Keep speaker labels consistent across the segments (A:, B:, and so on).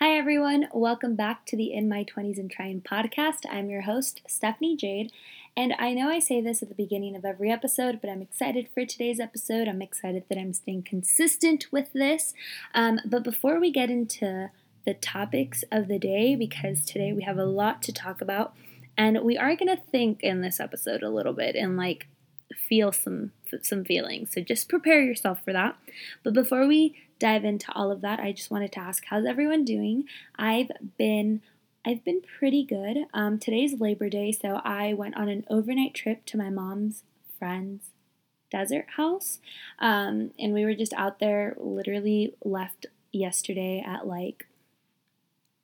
A: Hi, everyone. Welcome back to the In My 20s and Trying podcast. I'm your host, Stephanie Jade. And I know I say this at the beginning of every episode, but I'm excited for today's episode. I'm excited that I'm staying consistent with this. Um, but before we get into the topics of the day, because today we have a lot to talk about, and we are going to think in this episode a little bit and like feel some some feelings. So just prepare yourself for that. But before we dive into all of that, I just wanted to ask, how's everyone doing? I've been I've been pretty good. Um, today's Labor Day, so I went on an overnight trip to my mom's friend's desert house, um, and we were just out there. Literally left yesterday at like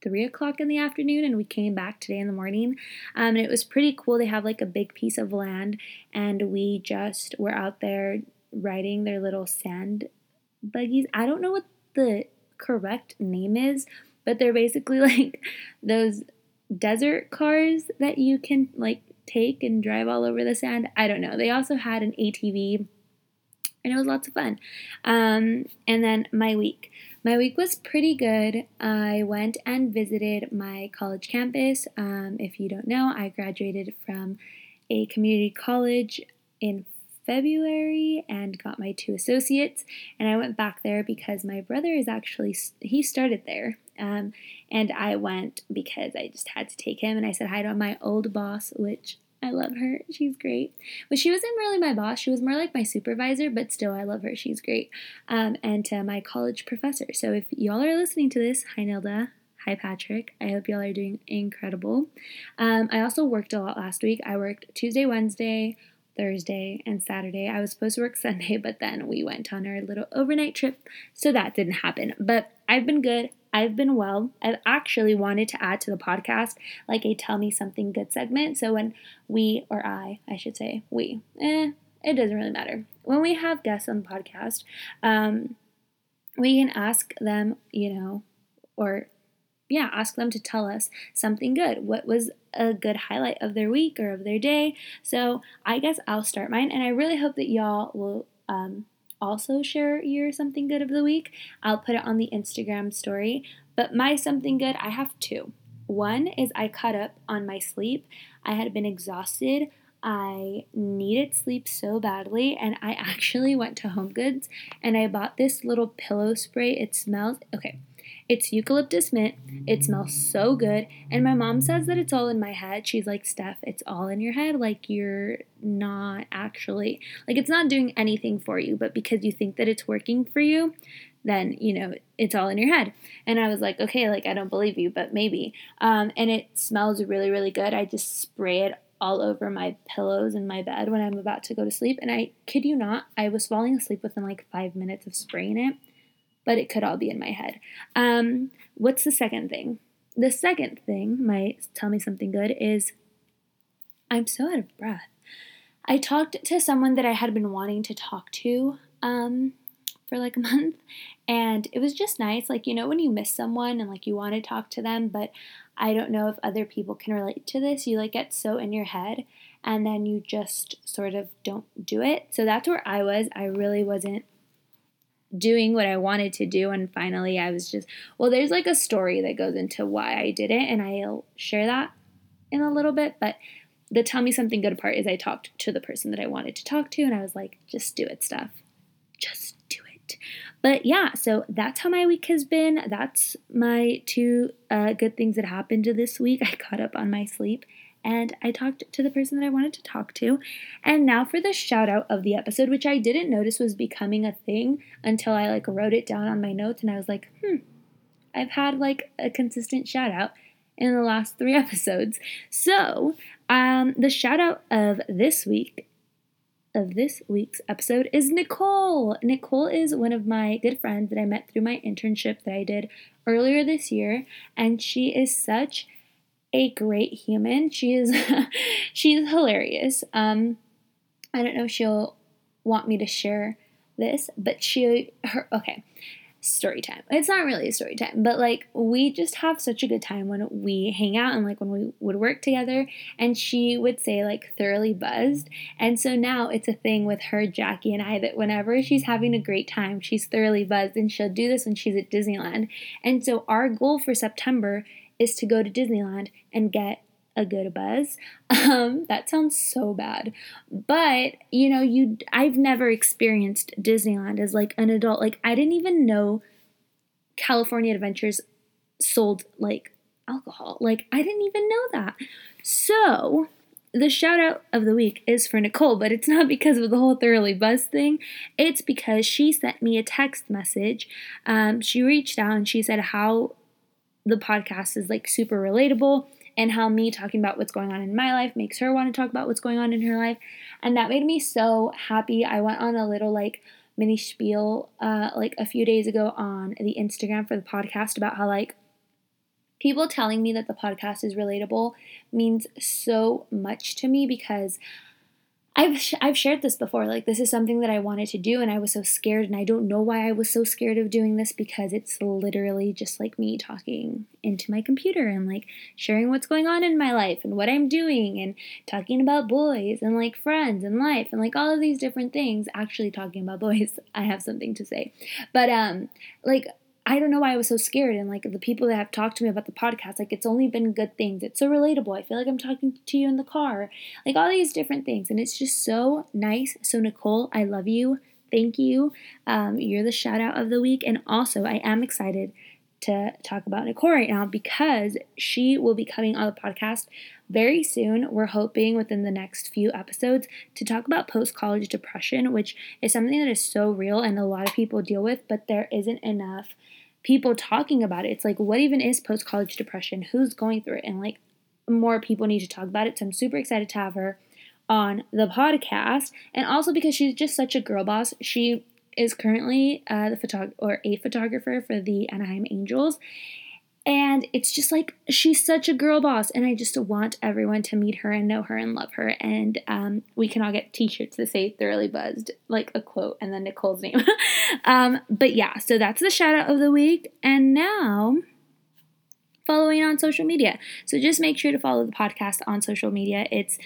A: three o'clock in the afternoon and we came back today in the morning um, and it was pretty cool they have like a big piece of land and we just were out there riding their little sand buggies. I don't know what the correct name is but they're basically like those desert cars that you can like take and drive all over the sand. I don't know. They also had an atv and it was lots of fun. Um, and then my week. My week was pretty good. I went and visited my college campus. Um, if you don't know, I graduated from a community college in February and got my two associates. And I went back there because my brother is actually, he started there. Um, and I went because I just had to take him. And I said hi to my old boss, which I love her. She's great. But she wasn't really my boss. She was more like my supervisor, but still, I love her. She's great. Um, and to my college professor. So if y'all are listening to this, hi, Nilda. Hi, Patrick. I hope y'all are doing incredible. Um, I also worked a lot last week. I worked Tuesday, Wednesday, Thursday, and Saturday. I was supposed to work Sunday, but then we went on our little overnight trip, so that didn't happen. But I've been good. I've been well. I've actually wanted to add to the podcast like a tell me something good segment. So when we, or I, I should say, we, eh, it doesn't really matter. When we have guests on the podcast, um, we can ask them, you know, or yeah, ask them to tell us something good. What was a good highlight of their week or of their day? So I guess I'll start mine, and I really hope that y'all will um, also share your something good of the week. I'll put it on the Instagram story. But my something good, I have two. One is I caught up on my sleep. I had been exhausted. I needed sleep so badly, and I actually went to Home Goods and I bought this little pillow spray. It smells okay. It's eucalyptus mint. It smells so good. And my mom says that it's all in my head. She's like, Steph, it's all in your head. Like, you're not actually, like, it's not doing anything for you, but because you think that it's working for you, then, you know, it's all in your head. And I was like, okay, like, I don't believe you, but maybe. Um, and it smells really, really good. I just spray it all over my pillows and my bed when I'm about to go to sleep. And I kid you not, I was falling asleep within like five minutes of spraying it but it could all be in my head. Um, what's the second thing? The second thing might tell me something good is I'm so out of breath. I talked to someone that I had been wanting to talk to um, for like a month, and it was just nice. Like, you know, when you miss someone and like you want to talk to them, but I don't know if other people can relate to this. You like get so in your head and then you just sort of don't do it. So that's where I was. I really wasn't doing what I wanted to do. And finally, I was just, well, there's like a story that goes into why I did it, and I'll share that in a little bit. But the tell me something good part is I talked to the person that I wanted to talk to, and I was like, just do it, Steph. Just do it. But yeah, so that's how my week has been. That's my two uh, good things that happened this week. I caught up on my sleep and I talked to the person that I wanted to talk to. And now for the shout out of the episode, which I didn't notice was becoming a thing until I like wrote it down on my notes and I was like, hmm, I've had like a consistent shout out in the last three episodes. So, um, the shout out of this week of this week's episode is Nicole. Nicole is one of my good friends that I met through my internship that I did earlier this year, and she is such a great human. She is she's hilarious. Um I don't know if she'll want me to share this, but she her okay. story time. It's not really a story time, but like we just have such a good time when we hang out and like when we would work together. And she would say like thoroughly buzzed. And so now it's a thing with her, Jackie, and I that whenever she's having a great time, she's thoroughly buzzed. And she'll do this when she's at Disneyland. And so our goal for September is to go to Disneyland and get a good buzz. Um, that sounds so bad. But, you know, you I've never experienced Disneyland as like an adult. Like I didn't even know California Adventures sold like alcohol. Like I didn't even know that. So, the shout out of the week is for Nicole, but it's not because of the whole thoroughly buzz thing. It's because she sent me a text message. Um, she reached out and she said how the podcast is like super relatable and how me talking about what's going on in my life makes her want to talk about what's going on in her life. And that made me so happy. I went on a little like mini spiel uh, like a few days ago on the Instagram for the podcast about how like people telling me that the podcast is relatable means so much to me because I've sh- I've shared this before. Like this is something that I wanted to do, and I was so scared, and I don't know why I was so scared of doing this because it's literally just like me talking into my computer and like sharing what's going on in my life and what I'm doing and talking about boys and like friends and life and like all of these different things. Actually, talking about boys, I have something to say, but um, like I don't know why I was so scared. And like the people that have talked to me about the podcast, like it's only been good things. It's so relatable. I feel like I'm talking to you in the car, like all these different things. And it's just so nice. So, Nicole, I love you. Thank you. Um, you're the shout out of the week. And also, I am excited to talk about Nicole right now because she will be coming on the podcast very soon. We're hoping within the next few episodes to talk about post college depression, which is something that is so real and a lot of people deal with, but there isn't enough people talking about it. It's like, what even is post college depression? Who's going through it? And like, more people need to talk about it. So I'm super excited to have her on the podcast. And also because she's just such a girl boss. She is currently uh, the photog- or a photographer for the Anaheim Angels. And it's just like she's such a girl boss, and I just want everyone to meet her and know her and love her. And um, we can all get T-shirts that say "thoroughly buzzed," like a quote, and then Nicole's name. um, but yeah, so that's the shout out of the week. And now, following on social media. So just make sure to follow the podcast on social media. It's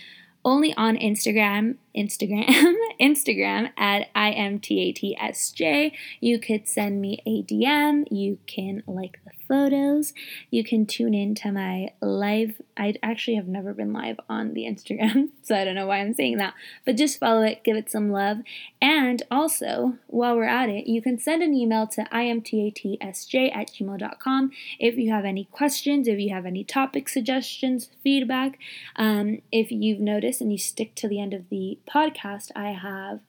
A: only on Instagram, Instagram, Instagram at IMTATSJ. You could send me a DM. You can like the photos. You can tune in to my live. I actually have never been live on the Instagram, so I don't know why I'm saying that. But just follow it, give it some love. And also, while we're at it, you can send an email to imtatsj at gmail.com if you have any questions, if you have any topic suggestions, feedback. Um, if you've noticed and you stick to the end of the podcast, I have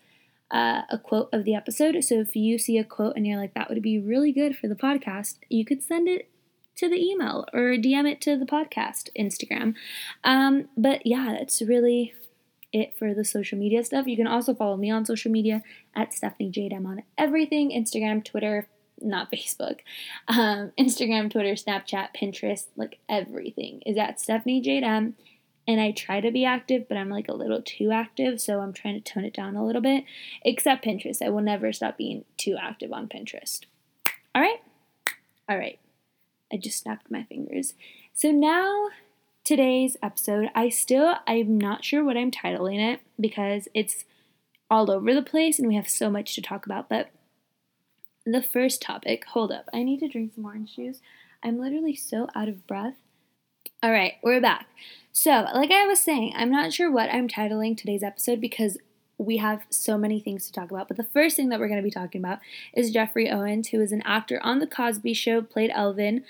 A: uh, a quote of the episode. So if you see a quote and you're like, that would be really good for the podcast, you could send it to the email or DM it to the podcast Instagram. Um, but yeah, that's really it for the social media stuff. You can also follow me on social media at Stephanie Jade. I'm on everything Instagram, Twitter, not Facebook, um, Instagram, Twitter, Snapchat, Pinterest, like everything is at Stephanie Jade M and I try to be active, but I'm like a little too active, so I'm trying to tone it down a little bit. Except Pinterest. I will never stop being too active on Pinterest. All right? All right. I just snapped my fingers. So now today's episode, I still I'm not sure what I'm titling it because it's all over the place and we have so much to talk about, but the first topic, hold up. I need to drink some orange juice. I'm literally so out of breath. All right, we're back. So, like I was saying, I'm not sure what I'm titling today's episode because we have so many things to talk about. But the first thing that we're going to be talking about is Geoffrey Owens, who is an actor on The Cosby Show, played Elvin.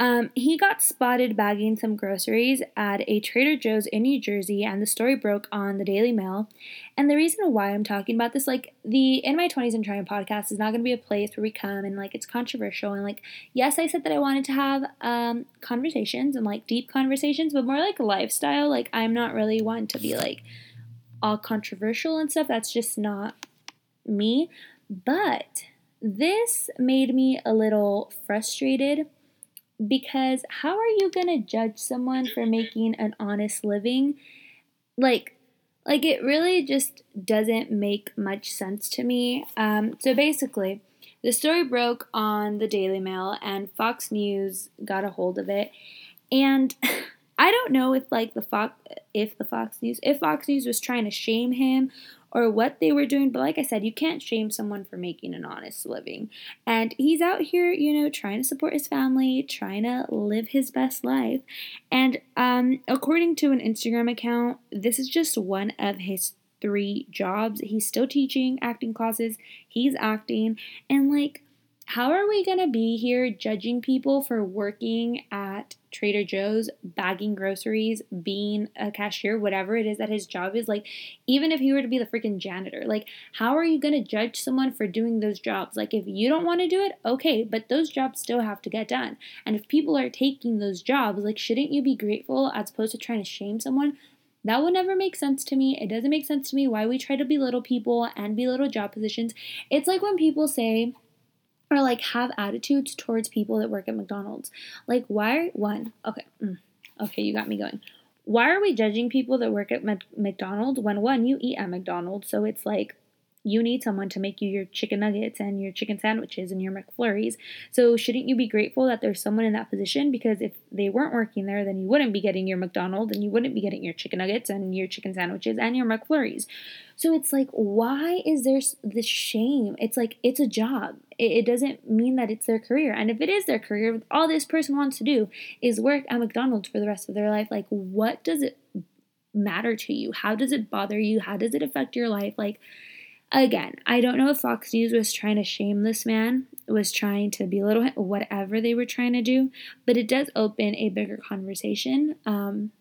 A: Um, he got spotted bagging some groceries at a Trader Joe's in New Jersey, and the story broke on the Daily Mail. And the reason why I'm talking about this, like, the In My 20s and Trying podcast is not going to be a place where we come and, like, it's controversial. And, like, yes, I said that I wanted to have um, conversations and, like, deep conversations, but more like lifestyle. Like, I'm not really one to be, like, all controversial and stuff. That's just not me. But this made me a little frustrated because how are you going to judge someone for making an honest living? Like, like it really just doesn't make much sense to me. Um, so basically, the story broke on the Daily Mail, and Fox News got a hold of it. And I don't know if like the Fox, if the Fox News, if Fox News was trying to shame him or what they were doing. But like I said, you can't shame someone for making an honest living. And he's out here, you know, trying to support his family, trying to live his best life. And um, according to an Instagram account, this is just one of his three jobs. He's still teaching acting classes, he's acting, and like, how are we gonna be here judging people for working at Trader Joe's, bagging groceries, being a cashier, whatever it is that his job is? Like, even if he were to be the freaking janitor, like, how are you gonna judge someone for doing those jobs? Like, if you don't wanna do it, okay, but those jobs still have to get done. And if people are taking those jobs, like, shouldn't you be grateful as opposed to trying to shame someone? That would never make sense to me. It doesn't make sense to me why we try to belittle people and belittle job positions. It's like when people say, or like have attitudes towards people that work at McDonald's. Like, why one? Okay, mm, okay, you got me going. Why are we judging people that work at McDonald's when one you eat at McDonald's? So it's like you need someone to make you your chicken nuggets and your chicken sandwiches and your McFlurries. So shouldn't you be grateful that there's someone in that position? Because if they weren't working there, then you wouldn't be getting your McDonald's and you wouldn't be getting your chicken nuggets and your chicken sandwiches and your McFlurries. So it's like, why is there this shame? It's like, it's a job. It, doesn't mean that it's their career. And if it is their career, all this person wants to do is work at McDonald's for the rest of their life. Like, what does it matter to you? How does it bother you? How does it affect your life? Like, Again, I don't know if Fox News was trying to shame this man, was trying to belittle him, whatever they were trying to do, but it does open a bigger conversation. Um,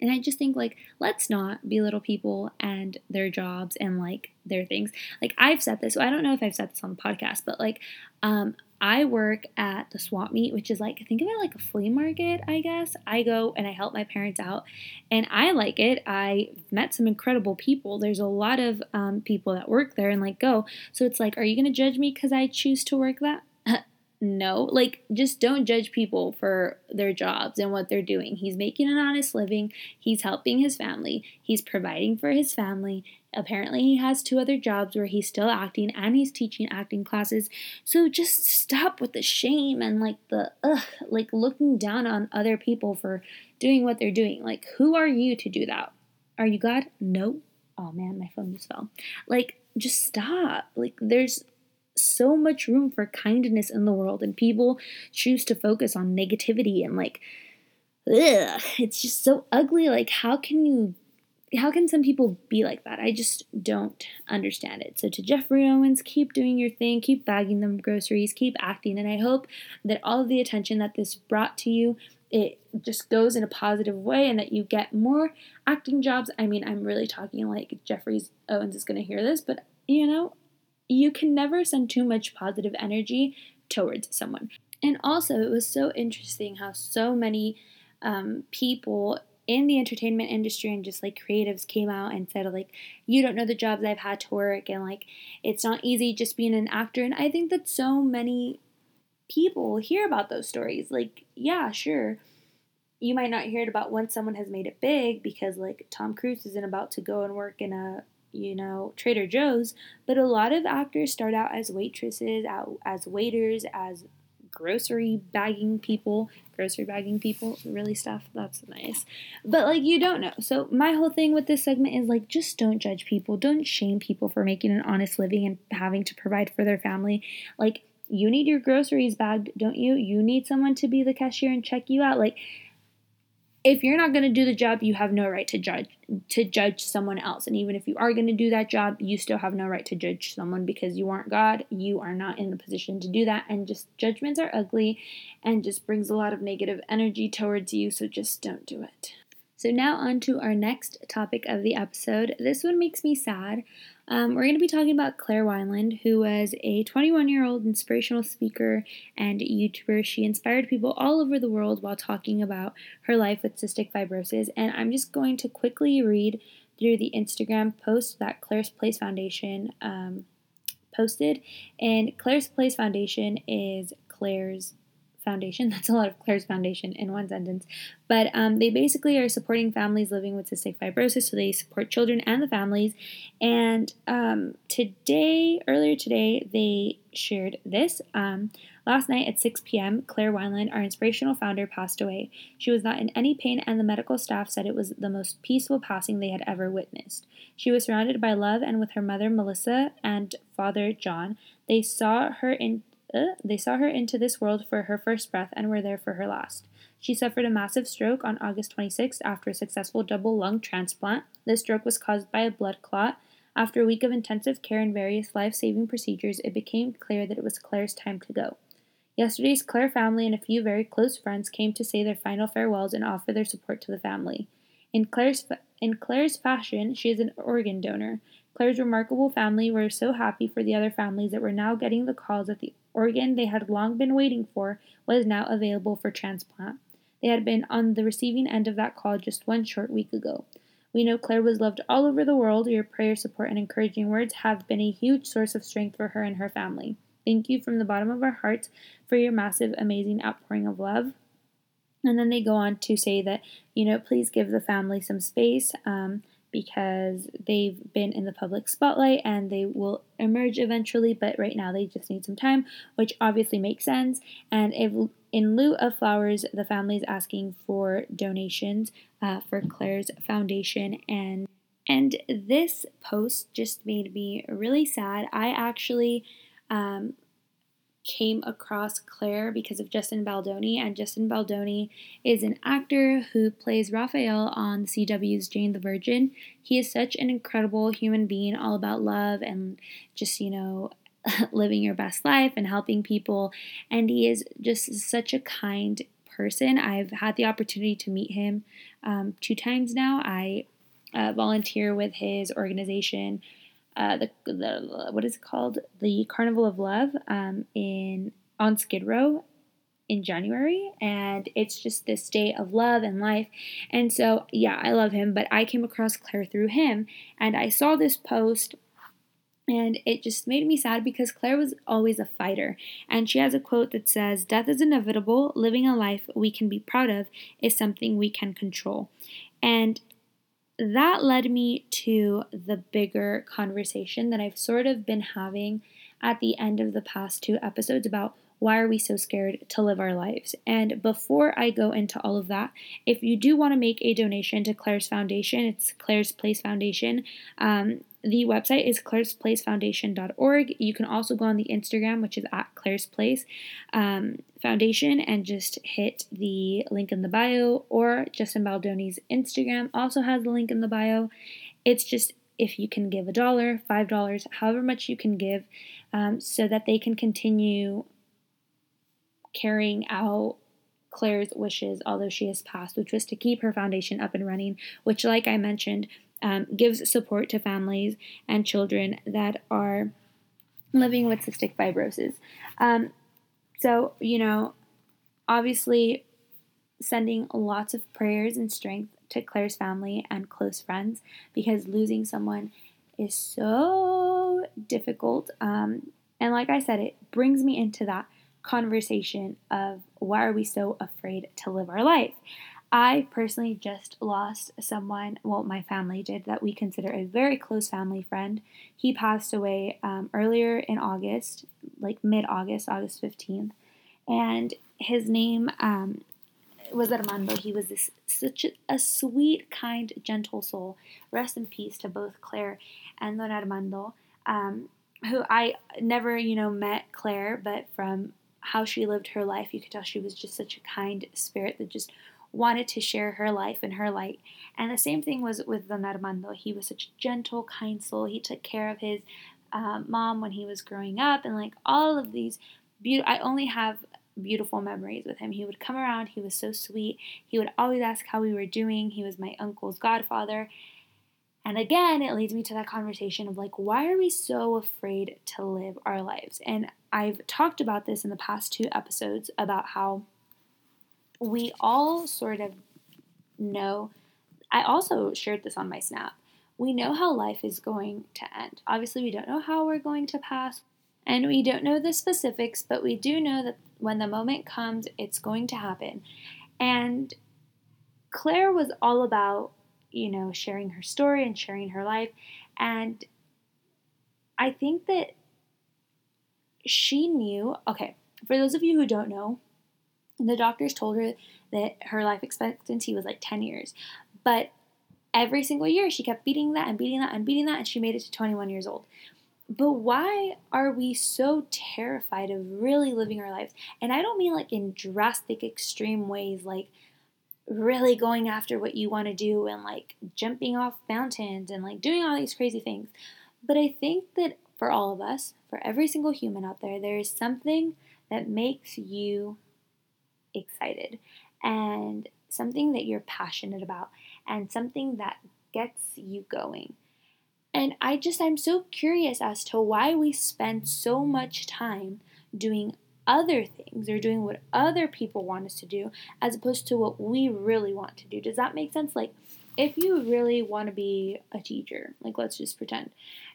A: and I just think, like, let's not belittle people and their jobs and, like, their things. Like, I've said this, so I don't know if I've said this on the podcast, but, like, um, I work at the swap meet, which is like, think of it like a flea market, I guess. I go and I help my parents out, and I like it. I met some incredible people. There's a lot of um, people that work there and like go. So it's like, are you going to judge me because I choose to work that? No. Like, just don't judge people for their jobs and what they're doing. He's making an honest living, he's helping his family, he's providing for his family, Apparently, he has two other jobs where he's still acting and he's teaching acting classes. So just stop with the shame and like the ugh, like looking down on other people for doing what they're doing. Like, who are you to do that? Are you God? No. Oh man, my phone just fell. Like, just stop. Like, there's so much room for kindness in the world, and people choose to focus on negativity and like, ugh, it's just so ugly. Like, how can you how can some people be like that? I just don't understand it. So to Geoffrey Owens, keep doing your thing, keep bagging them groceries, keep acting, and I hope that all of the attention that this brought to you, it just goes in a positive way and that you get more acting jobs. I mean, I'm really talking like Geoffrey Owens is going to hear this, but you know, you can never send too much positive energy towards someone. And also, it was so interesting how so many um, people in the entertainment industry and just like creatives came out and said like you don't know the jobs I've had to work and like it's not easy just being an actor. And I think that so many people hear about those stories. Like yeah sure. You might not hear it about when someone has made it big because like Tom Cruise isn't about to go and work in a you know Trader Joe's but a lot of actors start out as waitresses out as waiters as grocery bagging people, grocery bagging people, really stuff. That's nice. But like you don't know. So my whole thing with this segment is like just don't judge people. Don't shame people for making an honest living and having to provide for their family. Like you need your groceries bagged, don't you? You need someone to be the cashier and check you out. Like if you're not going to do the job, you have no right to judge to judge someone else. And even if you are going to do that job, you still have no right to judge someone because you aren't God. You are not in the position to do that. And just judgments are ugly and just brings a lot of negative energy towards you, so just don't do it. So now on to our next topic of the episode. This one makes me sad. Um, we're going to be talking about Claire Wineland, who was a 21 year old inspirational speaker and YouTuber. She inspired people all over the world while talking about her life with cystic fibrosis. And I'm just going to quickly read through the Instagram post that Claire's Place Foundation um, posted. And Claire's Place Foundation is Claire's Foundation. That's a lot of Claire's Foundation in one sentence. But um, they basically are supporting families living with cystic fibrosis. So they support children and the families. And um, today, earlier today, they shared this. Um, last night at 6 p.m., Claire Wineland, our inspirational founder, passed away. She was not in any pain, and the medical staff said it was the most peaceful passing they had ever witnessed. She was surrounded by love, and with her mother, Melissa, and father, John, they saw her in uh, they saw her into this world for her first breath and were there for her last. She suffered a massive stroke on August 26th after a successful double lung transplant. The stroke was caused by a blood clot. After a week of intensive care and various life saving procedures, it became clear that it was Claire's time to go. Yesterday's Claire family and a few very close friends came to say their final farewells and offer their support to the family. In Claire's, in Claire's fashion, she is an organ donor. Claire's remarkable family were so happy for the other families that were now getting the calls that the organ they had long been waiting for was now available for transplant. They had been on the receiving end of that call just one short week ago. We know Claire was loved all over the world. Your prayer, support, and encouraging words have been a huge source of strength for her and her family. Thank you from the bottom of our hearts for your massive, amazing outpouring of love. And then they go on to say that, you know, please give the family some space. Um, because they've been in the public spotlight and they will emerge eventually, but right now they just need some time, which obviously makes sense. And if in lieu of flowers, the family is asking for donations uh, for Claire's foundation and and this post just made me really sad. I actually um, came across Claire because of Justin Baldoni, and Justin Baldoni is an actor who plays Rafael on CW's Jane the Virgin. He is such an incredible human being, all about love and just, you know, living your best life and helping people. And he is just such a kind person. I've had the opportunity to meet him um, two times now. I uh, volunteer with his organization uh, the, the what is it called the Carnival of Love um, in on Skid Row in January, and it's just this day of love and life. And so, yeah, I love him, but I came across Claire through him, and I saw this post. And it just made me sad because Claire was always a fighter. And she has a quote that says, Death is inevitable. Living a life we can be proud of is something we can control. And that led me to the bigger conversation that I've sort of been having at the end of the past two episodes about why are we so scared to live our lives? And before I go into all of that, if you do want to make a donation to Claire's Foundation, it's Claire's Place Foundation. Um, the website is claire'splacefoundation.org. You can also go on the Instagram, which is at Claire's Place um, Foundation, and just hit the link in the bio, or Justin Baldoni's Instagram also has the link in the bio. It's just if you can give a dollar, five dollars, however much you can give, um, so that they can continue carrying out Claire's wishes, although she has passed, which was to keep her foundation up and running, which, like I mentioned, um, gives support to families and children that are living with cystic fibrosis. Um, so, you know, obviously, sending lots of prayers and strength to Claire's family and close friends because losing someone is so difficult. Um, and like I said, it brings me into that conversation of why are we so afraid to live our life? I personally just lost someone, well, my family did, that we consider a very close family friend. He passed away um, earlier in August, like mid August, August 15th. And his name um, was Armando. He was this such a, a, sweet, kind, gentle soul. Rest in peace to both Claire and Don Armando, um, who I never, you know, met Claire, but from how she lived her life, you could tell she was just such a kind spirit that just wanted to share her life and her light. And the same thing was with Don Armando. He was such a gentle, kind soul. He took care of his uh, mom when he was growing up, and like all of these beautiful. I only have beautiful memories with him. He would come around. He was so sweet. He would always ask how we were doing. He was my uncle's godfather. And again, it leads me to that conversation of like, why are we so afraid to live our lives? And I've talked about this in the past two episodes about how we all sort of know. I also shared this on my Snap. We know how life is going to end. Obviously, we don't know how we're going to pass, and we don't know the specifics, but we do know that when the moment comes, it's going to happen. And Claire was all about, you know, sharing her story and sharing her life. And I think that she knew, okay, for those of you who don't know, the doctors told her that her life expectancy was like 10 years. But every single year she kept beating that and beating that and beating that, and she made it to 21 years old. But why are we so terrified of really living our lives? And I don't mean like in drastic, extreme ways, like really going after what you want to do and like jumping off mountains and like doing all these crazy things. But I think that for all of us, for every single human out there, there is something that makes you excited and something that you're passionate about and something that gets you going. And I just, I'm so curious as to why we spend so much time doing other things or doing what other people want us to do as opposed to what we really want to do. Does that make sense? Like, if you really want to be a teacher, like, let's just pretend,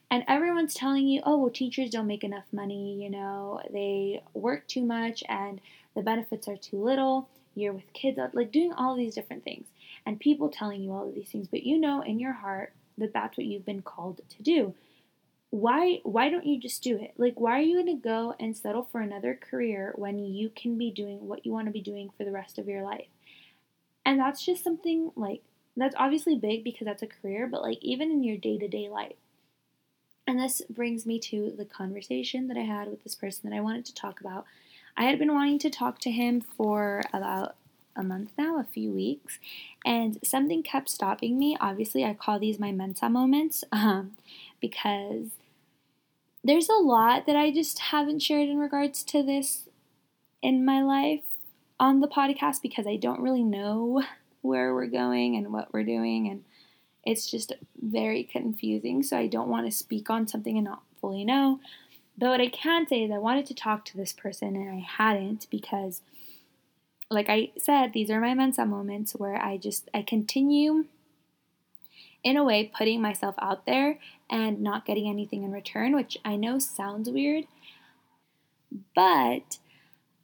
A: and everyone's telling you, oh, well, teachers don't make enough money, you know, they work too much and the benefits are too little, you're with kids, like doing all these different things, and people telling you all of these things, but you know in your heart that that's what you've been called to do. Why why don't you just do it? Like why are you going to go and settle for another career when you can be doing what you want to be doing for the rest of your life? And that's just something like that's obviously big because that's a career, but like even in your day-to-day life. And this brings me to the conversation that I had with this person that I wanted to talk about. I had been wanting to talk to him for about a month now, a few weeks, and something kept stopping me. Obviously, I call these my Mensa moments um, because there's a lot that I just haven't shared in regards to this in my life on the podcast because I don't really know where we're going and what we're doing, and it's just very confusing. So I don't want to speak on something and not fully know. But what I can say is I wanted to talk to this person and I hadn't because like I said, these are my Mensa moments where I just I continue in a way putting myself out there and not getting anything in return, which I know sounds weird, but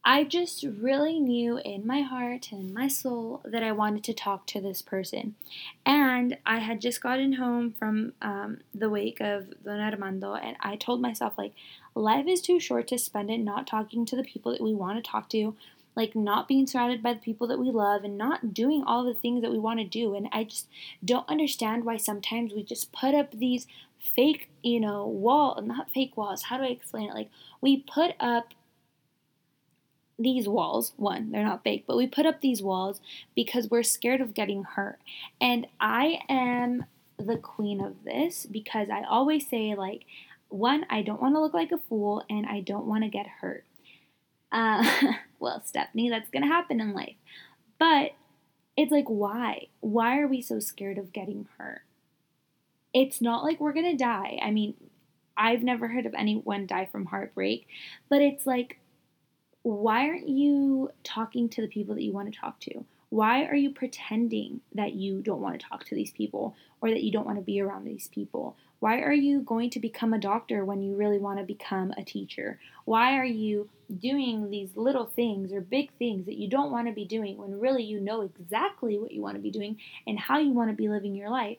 A: I just really knew in my heart and my soul that I wanted to talk to this person. And I had just gotten home from um, the wake of Don Armando, and I told myself, like, life is too short to spend it not talking to the people that we want to talk to like not being surrounded by the people that we love and not doing all the things that we want to do. And I just don't understand why sometimes we just put up these fake, you know, wall, not fake walls. How do I explain it? Like we put up these walls, one, they're not fake, but we put up these walls because we're scared of getting hurt. And I am the queen of this because I always say, like, one, I don't want to look like a fool and I don't want to get hurt. Uh, well, Stephanie, that's going to happen in life. But it's like, why? Why are we so scared of getting hurt? It's not like we're going to die. I mean, I've never heard of anyone die from heartbreak, but it's like, why aren't you talking to the people that you want to talk to? Why are you pretending that you don't want to talk to these people or that you don't want to be around these people why are you going to become a doctor when you really want to become a teacher? Why are you doing these little things or big things that you don't want to be doing when really you know exactly what you want to be doing and how you want to be living your life?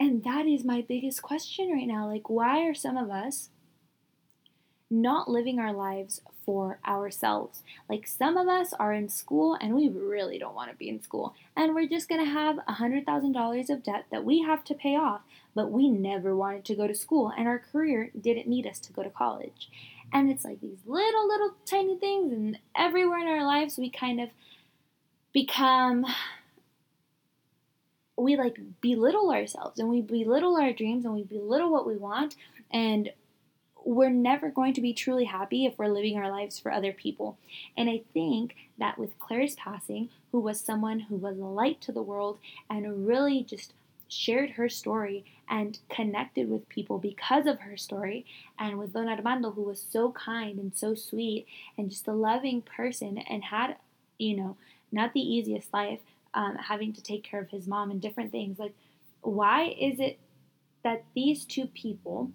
A: And that is my biggest question right now. Like, why are some of us not living our lives for ourselves. Like some of us are in school and we really don't want to be in school, and we're just going to have a $100,000 of debt that we have to pay off, but we never wanted to go to school, and our career didn't need us to go to college. And it's like these little, little tiny things, and everywhere in our lives, we kind of become we like belittle ourselves and we belittle our dreams and we belittle what we want and we're never going to be truly happy if we're living our lives for other people. And I think that with Claire's passing, who was someone who was a light to the world and really just shared her story and connected with people because of her story, and with Don Armando, who was so kind and so sweet and just a loving person and had, you know, not the easiest life, um, having to take care of his mom and different things. Like, why is it that these two people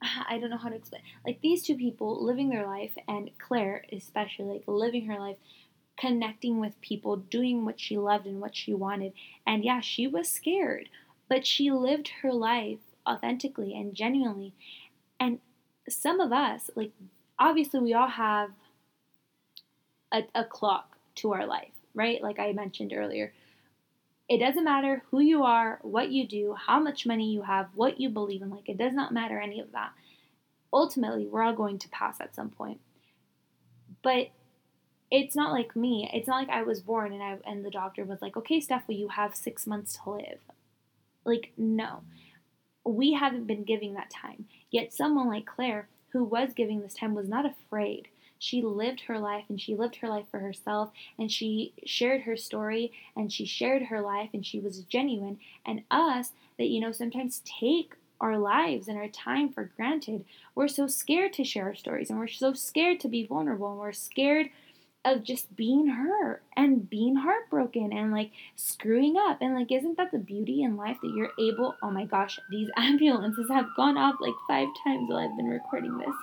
A: I don't know how to explain. Like these two people living their life, and Claire especially, like living her life, connecting with people, doing what she loved and what she wanted. And yeah, she was scared, but she lived her life authentically and genuinely. And some of us, like obviously, we all have a, a clock to our life, right? Like I mentioned earlier. It doesn't matter who you are, what you do, how much money you have, what you believe in. Like, it does not matter any of that. Ultimately, we're all going to pass at some point. But it's not like me. It's not like I was born and I and the doctor was like, "Okay, Steph, well, you have six months to live." Like, no, we haven't been giving that time. Yet, someone like Claire, who was giving this time, was not afraid she lived her life and she lived her life for herself and she shared her story and she shared her life and she was genuine. And us, that, you know, sometimes take our lives and our time for granted. We're so scared to share our stories and we're so scared to be vulnerable and we're scared of just being hurt and being heartbroken and like screwing up. And like, isn't that the beauty in life that you're able? Oh my gosh, these ambulances have gone off like five times while I've been recording this.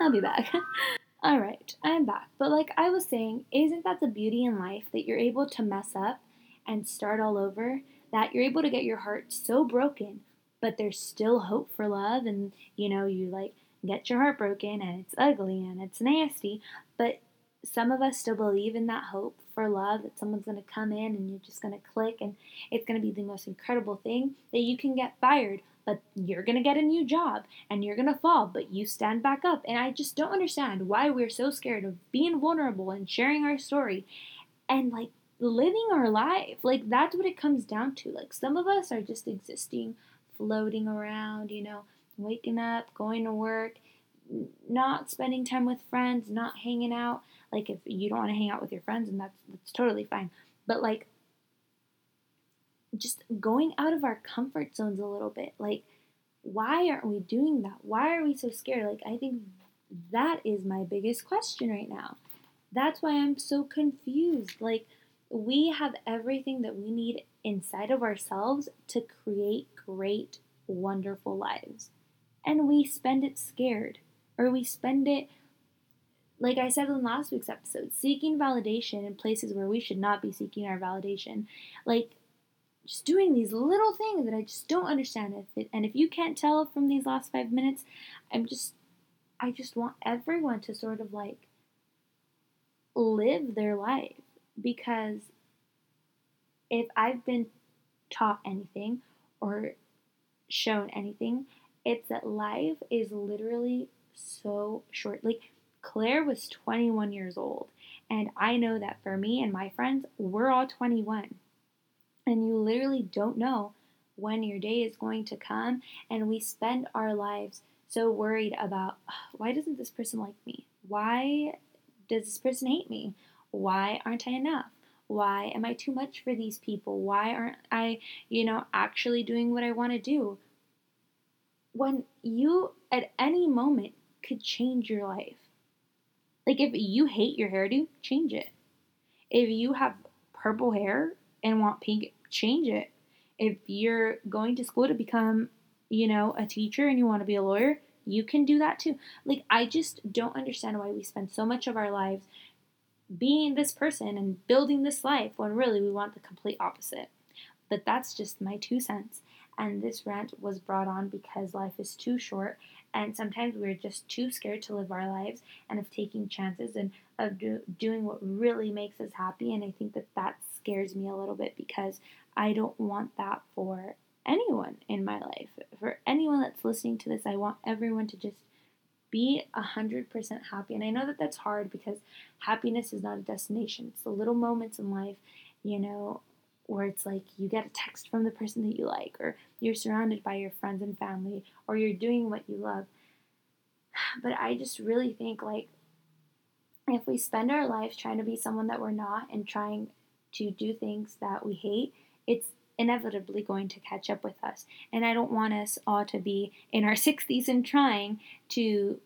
A: I'll be back. All right, I'm back. But like I was saying, isn't that the beauty in life that you're able to mess up and start all over? That you're able to get your heart so broken, but there's still hope for love, and you know, you like get your heart broken and it's ugly and it's nasty, but some of us still believe in that hope for love that someone's going to come in and you're just going to click and it's going to be the most incredible thing that you can get fired but you're going to get a new job and you're going to fall, but you stand back up. And I just don't understand why we're so scared of being vulnerable and sharing our story and like living our life. Like that's what it comes down to. Like some of us are just existing, floating around, you know, waking up, going to work, not spending time with friends, not hanging out. Like if you don't want to hang out with your friends and that's that's totally fine. But like just going out of our comfort zones a little bit. Like, why aren't we doing that? Why are we so scared? Like, I think that is my biggest question right now. That's why I'm so confused. Like, we have everything that we need inside of ourselves to create great, wonderful lives. And we spend it scared, or we spend it, like I said in last week's episode, seeking validation in places where we should not be seeking our validation. Like, just doing these little things that I just don't understand. And if you can't tell from these last five minutes, I'm just, I just want everyone to sort of like live their life because if I've been taught anything or shown anything, it's that life is literally so short. Like Claire was 21 years old, and I know that for me and my friends, we're all 21 and you literally don't know when your day is going to come and we spend our lives so worried about why doesn't this person like me? Why does this person hate me? Why aren't i enough? Why am i too much for these people? Why aren't i you know actually doing what i want to do? When you at any moment could change your life. Like if you hate your hairdo change it. If you have purple hair and want pink, change it. If you're going to school to become, you know, a teacher and you want to be a lawyer, you can do that too. Like, I just don't understand why we spend so much of our lives being this person and building this life when really we want the complete opposite. But that's just my two cents. And this rant was brought on because life is too short, and sometimes we're just too scared to live our lives and of taking chances and of do, doing what really makes us happy. And I think that that scares me a little bit because I don't want that for anyone in my life. For anyone that's listening to this, I want everyone to just be 100% happy. And I know that that's hard because happiness is not a destination, it's the little moments in life, you know, where it's like you get a text from the person that you like, or you're surrounded by your friends and family, or you're doing what you love. But I just really think like if we spend our lives trying to be someone that we're not and trying to do things that we hate, it's inevitably going to catch up with us. And I don't want us all to be in our 60s and trying to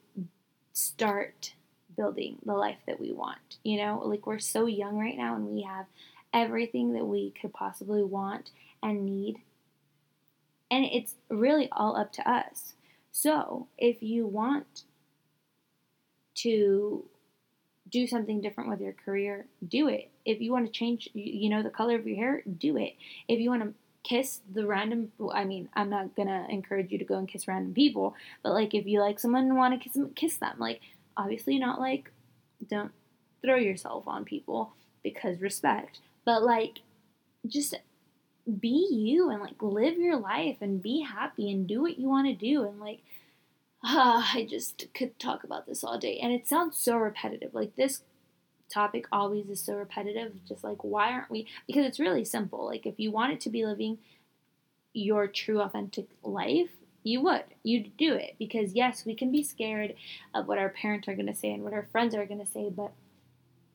A: start building the life that we want. You know, like we're so young right now and we have everything that we could possibly want and need. And it's really all up to us. So, if you want to do something different with your career, do it. If you want to change, you know, the color of your hair, do it. If you want to kiss the random, I mean, I'm not gonna encourage you to go and kiss random people, but like if you like someone and want to kiss them, kiss them. Like obviously not like, don't throw yourself on people because respect, but like just be you and like live your life and be happy and do what you want to do and like uh, I just could talk about this all day. And it sounds so repetitive. Like this topic always is so repetitive. Just like why aren't we because it's really simple. Like if you wanted to be living your true authentic life you would. You'd do it because yes we can be scared of what our parents are going to say and what our friends are going to say but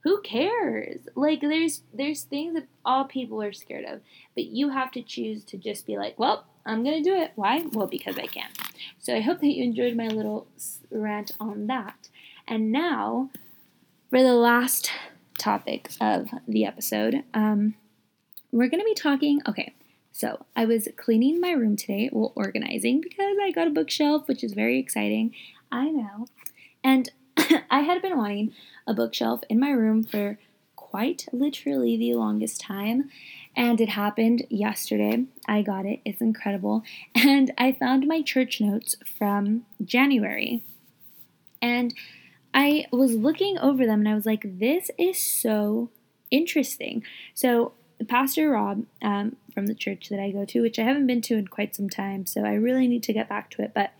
A: who cares? Like there's there's things that all people are scared of, but you have to choose to just be like, well, I'm gonna do it. Why? Well, because I can. So I hope that you enjoyed my little rant on that. And now, for the last topic of the episode, um, we're gonna be talking. Okay, so I was cleaning my room today, well, organizing because I got a bookshelf, which is very exciting. I know, and I had been wanting a bookshelf in my room for quite literally the longest time. And it happened yesterday. I got it. It's incredible. And I found my church notes from January. And I was looking over them and I was like, this is so interesting. So, Pastor Rob um, from the church that I go to, which I haven't been to in quite some time, so I really need to get back to it. But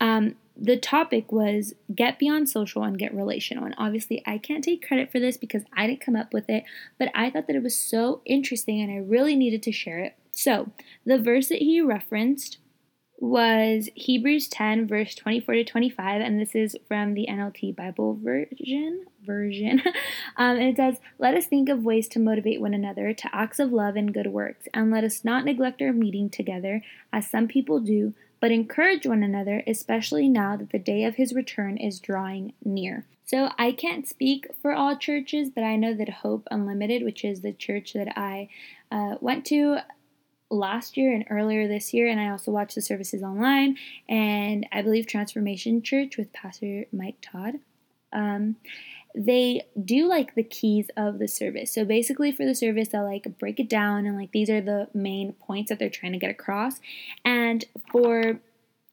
A: um, the topic was get beyond social and get relational. And obviously, I can't take credit for this because I didn't come up with it, but I thought that it was so interesting and I really needed to share it. So, the verse that he referenced was Hebrews 10, verse 24 to 25, and this is from the NLT Bible version. Version, um, and it says, "Let us think of ways to motivate one another to acts of love and good works, and let us not neglect our meeting together, as some people do, but encourage one another, especially now that the day of his return is drawing near. So I can't speak for all churches, but I know that Hope Unlimited, which is the church that I uh, went to last year and earlier this year, and I also watched the services online, and I believe Transformation Church with Pastor Mike Todd. Um, they do like the keys of the service. So basically, for the service, they'll like break it down and like these are the main points that they're trying to get across. And for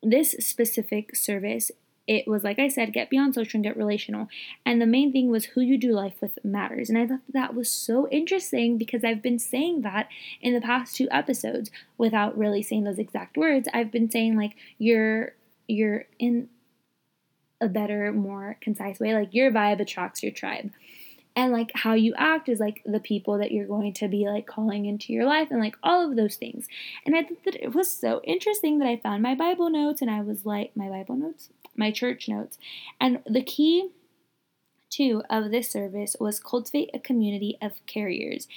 A: this specific service, it was like I said, get beyond social and get relational. And the main thing was who you do life with matters. And I thought that, was so interesting because I've been saying that in the past two episodes without really saying those exact words. I've been saying like you're you're in a better, more concise way. Like your vibe attracts your tribe. And like how you act is like the people that you're going to be like calling into your life and like all of those things. And I thought that it was so interesting that I found my Bible notes and I was like, my Bible notes? My church notes. And the key two of this service was cultivate a community of carriers.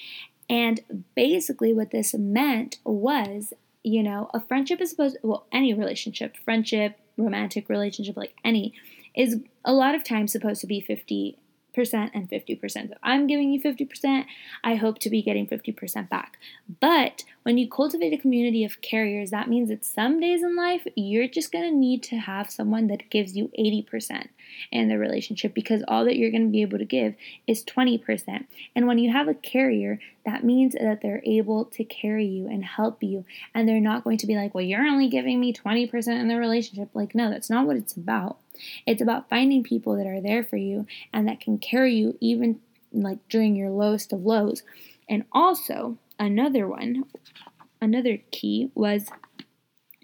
A: And basically, what this meant was, you know, a friendship is supposed, well, any relationship, friendship, romantic relationship, like any, is a lot of times supposed to be 50 percent and 50%. So I'm giving you 50%, I hope to be getting 50% back. But when you cultivate a community of carriers, that means that some days in life you're just to need to have someone that gives you 80% in the relationship because all that you're going to be able to give is 20%. And when you have a carrier, that means that they're able to carry you and help you and they're not going to be like, "Well, you're only giving me 20% in the relationship." Like, no, that's not what it's about. It's about finding people that are there for you and that can carry you even like during your lowest of lows. And also, another one, another key was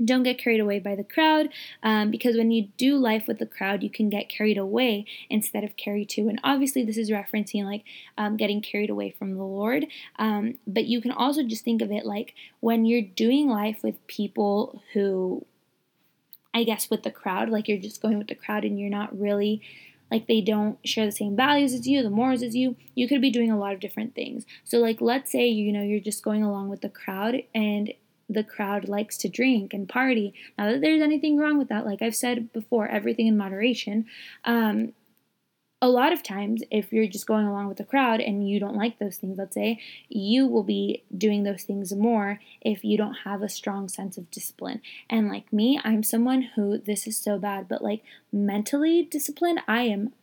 A: don't get carried away by the crowd um, because when you do life with the crowd you can get carried away instead of carried to and obviously this is referencing like um, getting carried away from the lord um, but you can also just think of it like when you're doing life with people who I guess, with the crowd. Like you're just going with the crowd and you're not really like they don't share the same values as you, the morals as you, you could be doing a lot of different things. So like let's say you know you're just going along with the crowd and the crowd likes to drink and party. Not that there's anything wrong with that. Like I've said before, everything in moderation. Um, a lot of times, if you're just going along with the crowd and you don't like those things, let's say, you will be doing those things more if you don't have a strong sense of discipline. And like me, I'm someone who, this is so bad, but like mentally disciplined, I am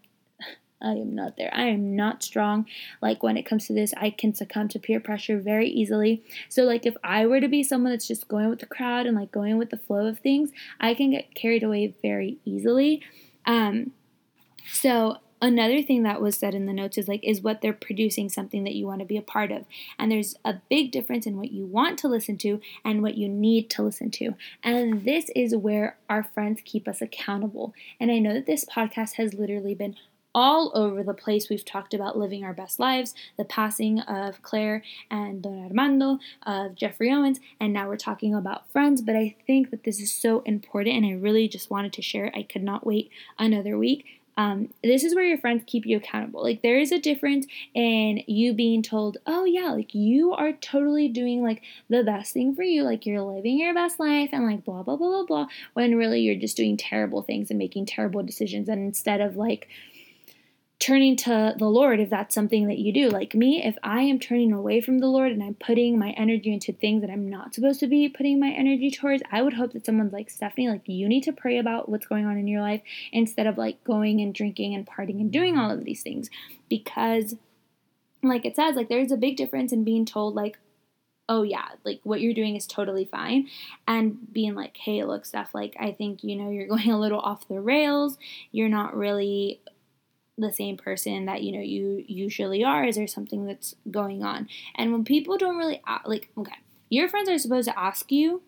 A: I am not there. I am not strong. Like when it comes to this, I can succumb to peer pressure very easily. So like if I were to be someone that's just going with the crowd and like going with the flow of things, I can get carried away very easily. Um so another thing that was said in the notes is like is what they're producing something that you want to be a part of and there's a big difference in what you want to listen to and what you need to listen to and this is where our friends keep us accountable and i know that this podcast has literally been all over the place. We've talked about living our best lives, the passing of Claire and Don Armando, of Geoffrey Owens, and now we're talking about friends. But I think that this is so important, and I really just wanted to share it. I could not wait another week um, this is where your friends keep you accountable. Like there is a difference in you being told, oh yeah, like you are totally doing like the best thing for you, like you're living your best life and like blah blah blah blah blah, when really you're just doing terrible things and making terrible decisions. And instead of like turning to the Lord if that's something that you do. Like me, if I am turning away from the Lord and I'm putting my energy into things that I'm not supposed to be putting my energy towards, I would hope that someone's like, Stephanie, like you need to pray about what's going on in your life instead of like going and drinking and partying and doing all of these things. Because, like it says, like there's a big difference in being told, like, oh yeah, like what you're doing is totally fine. And being like, hey, look, Steph, like I think, you know, you're going a little off the rails. You're not really the same person that you know you usually are is there something that's going on and when people don't really uh, like okay your friends are supposed to ask you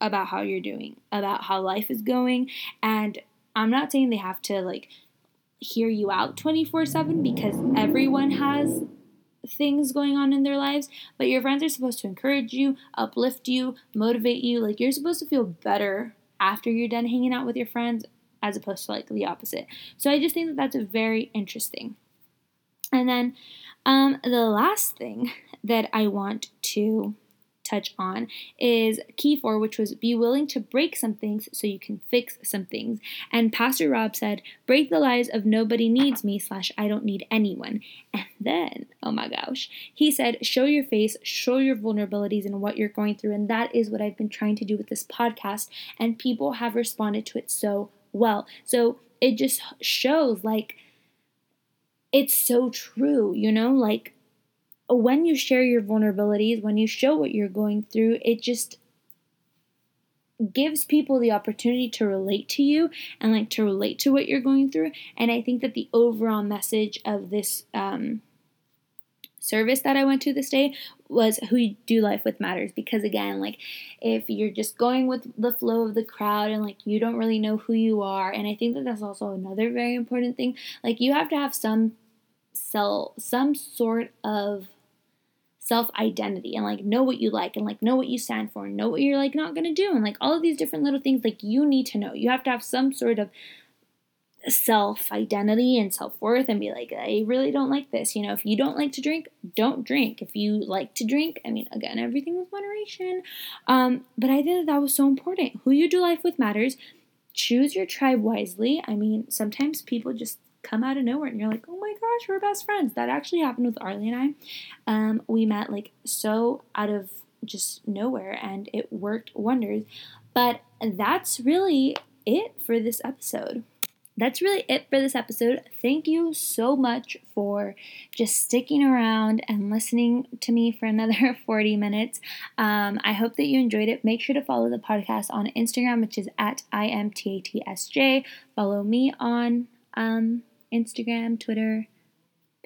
A: about how you're doing about how life is going and i'm not saying they have to like hear you out 24/7 because everyone has things going on in their lives, but your friends are supposed to encourage you, uplift you, motivate you. Like you're supposed to feel better after you're done hanging out with your friends as opposed to like the opposite. So I just think that that's very interesting. And then um, the last thing that I want to touch on is key four, which was be willing to break some things so you can fix some things. And Pastor Rob said, break the lies of nobody needs me slash I don't need anyone. And then, oh my gosh, he said, show your face, show your vulnerabilities and what you're going through. And that is what I've been trying to do with this podcast. And people have responded to it so well. So it just shows like it's so true, you know, like when you share your vulnerabilities, when you show what you're going through, it just gives people the opportunity to relate to you and like to relate to what you're going through. And I think that the overall message of this um, service that I went to this day was who you do life with matters. Because again like if you're just going with the flow of the crowd and like you don't really know who you are and I think that that's also another very important thing like you have to have some self some sort of self identity and like know what you like and like know what you stand for and know what you're like not going to do and like all of these different little things like you need to know. You have to have some sort of self identity and self worth and be like, I really don't like this. You know, if you don't like to drink, don't drink. If you like to drink, I mean, again, everything with moderation. Um, but I think that that was so important. Who you do life with matters. Choose your tribe wisely. I mean, sometimes people just come out of nowhere and you're like, oh my gosh, we're best friends. That actually happened with Arlie and I. Um, we met like so out of just nowhere and it worked wonders. But that's really it for this episode that's really it for this episode. Thank you so much for just sticking around and listening to me for another 40 minutes. Um, I hope that you enjoyed it. Make sure to follow the podcast on Instagram, which is at IMTATSJ. Follow me on um, Instagram, Twitter,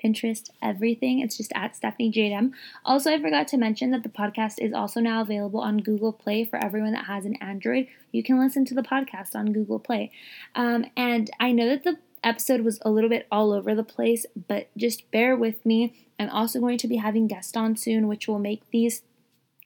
A: Pinterest, everything. It's just at Stephanie Jadem. Also, I forgot to mention that the podcast is also now available on Google Play for everyone that has an Android. You can listen to the podcast on Google Play. Um, and I know that the episode was a little bit all over the place, but just bear with me. I'm also going to be having guests on soon, which will make these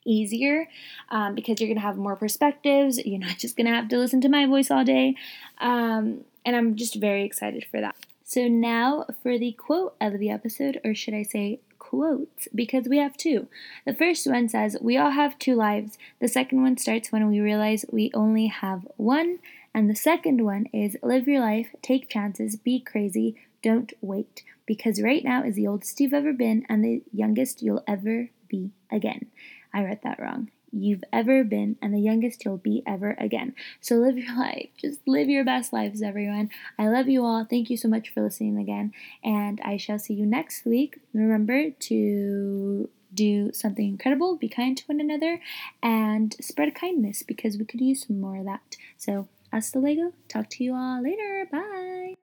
A: easier um, because you're going to have more perspectives. You're not just going to have to listen to my voice all day. Um, and I'm just very excited for that. So now for the quote of the episode, or should I say quotes, because we have two. The first one says, We all have two lives. The second one starts when we realize we only have one. And the second one is live your life, take chances, be crazy, don't wait. Because right now is the oldest you've ever been and the youngest you'll ever be again. I read that wrong. You've ever been and the youngest you'll be ever again. So live your life. Just live your best lives, everyone. I love you all. Thank you so much for listening again. And I shall see you next week. Remember to do something incredible, be kind to one another, and spread kindness because we could use some more of that. So, hasta luego. Talk to you all later. Bye.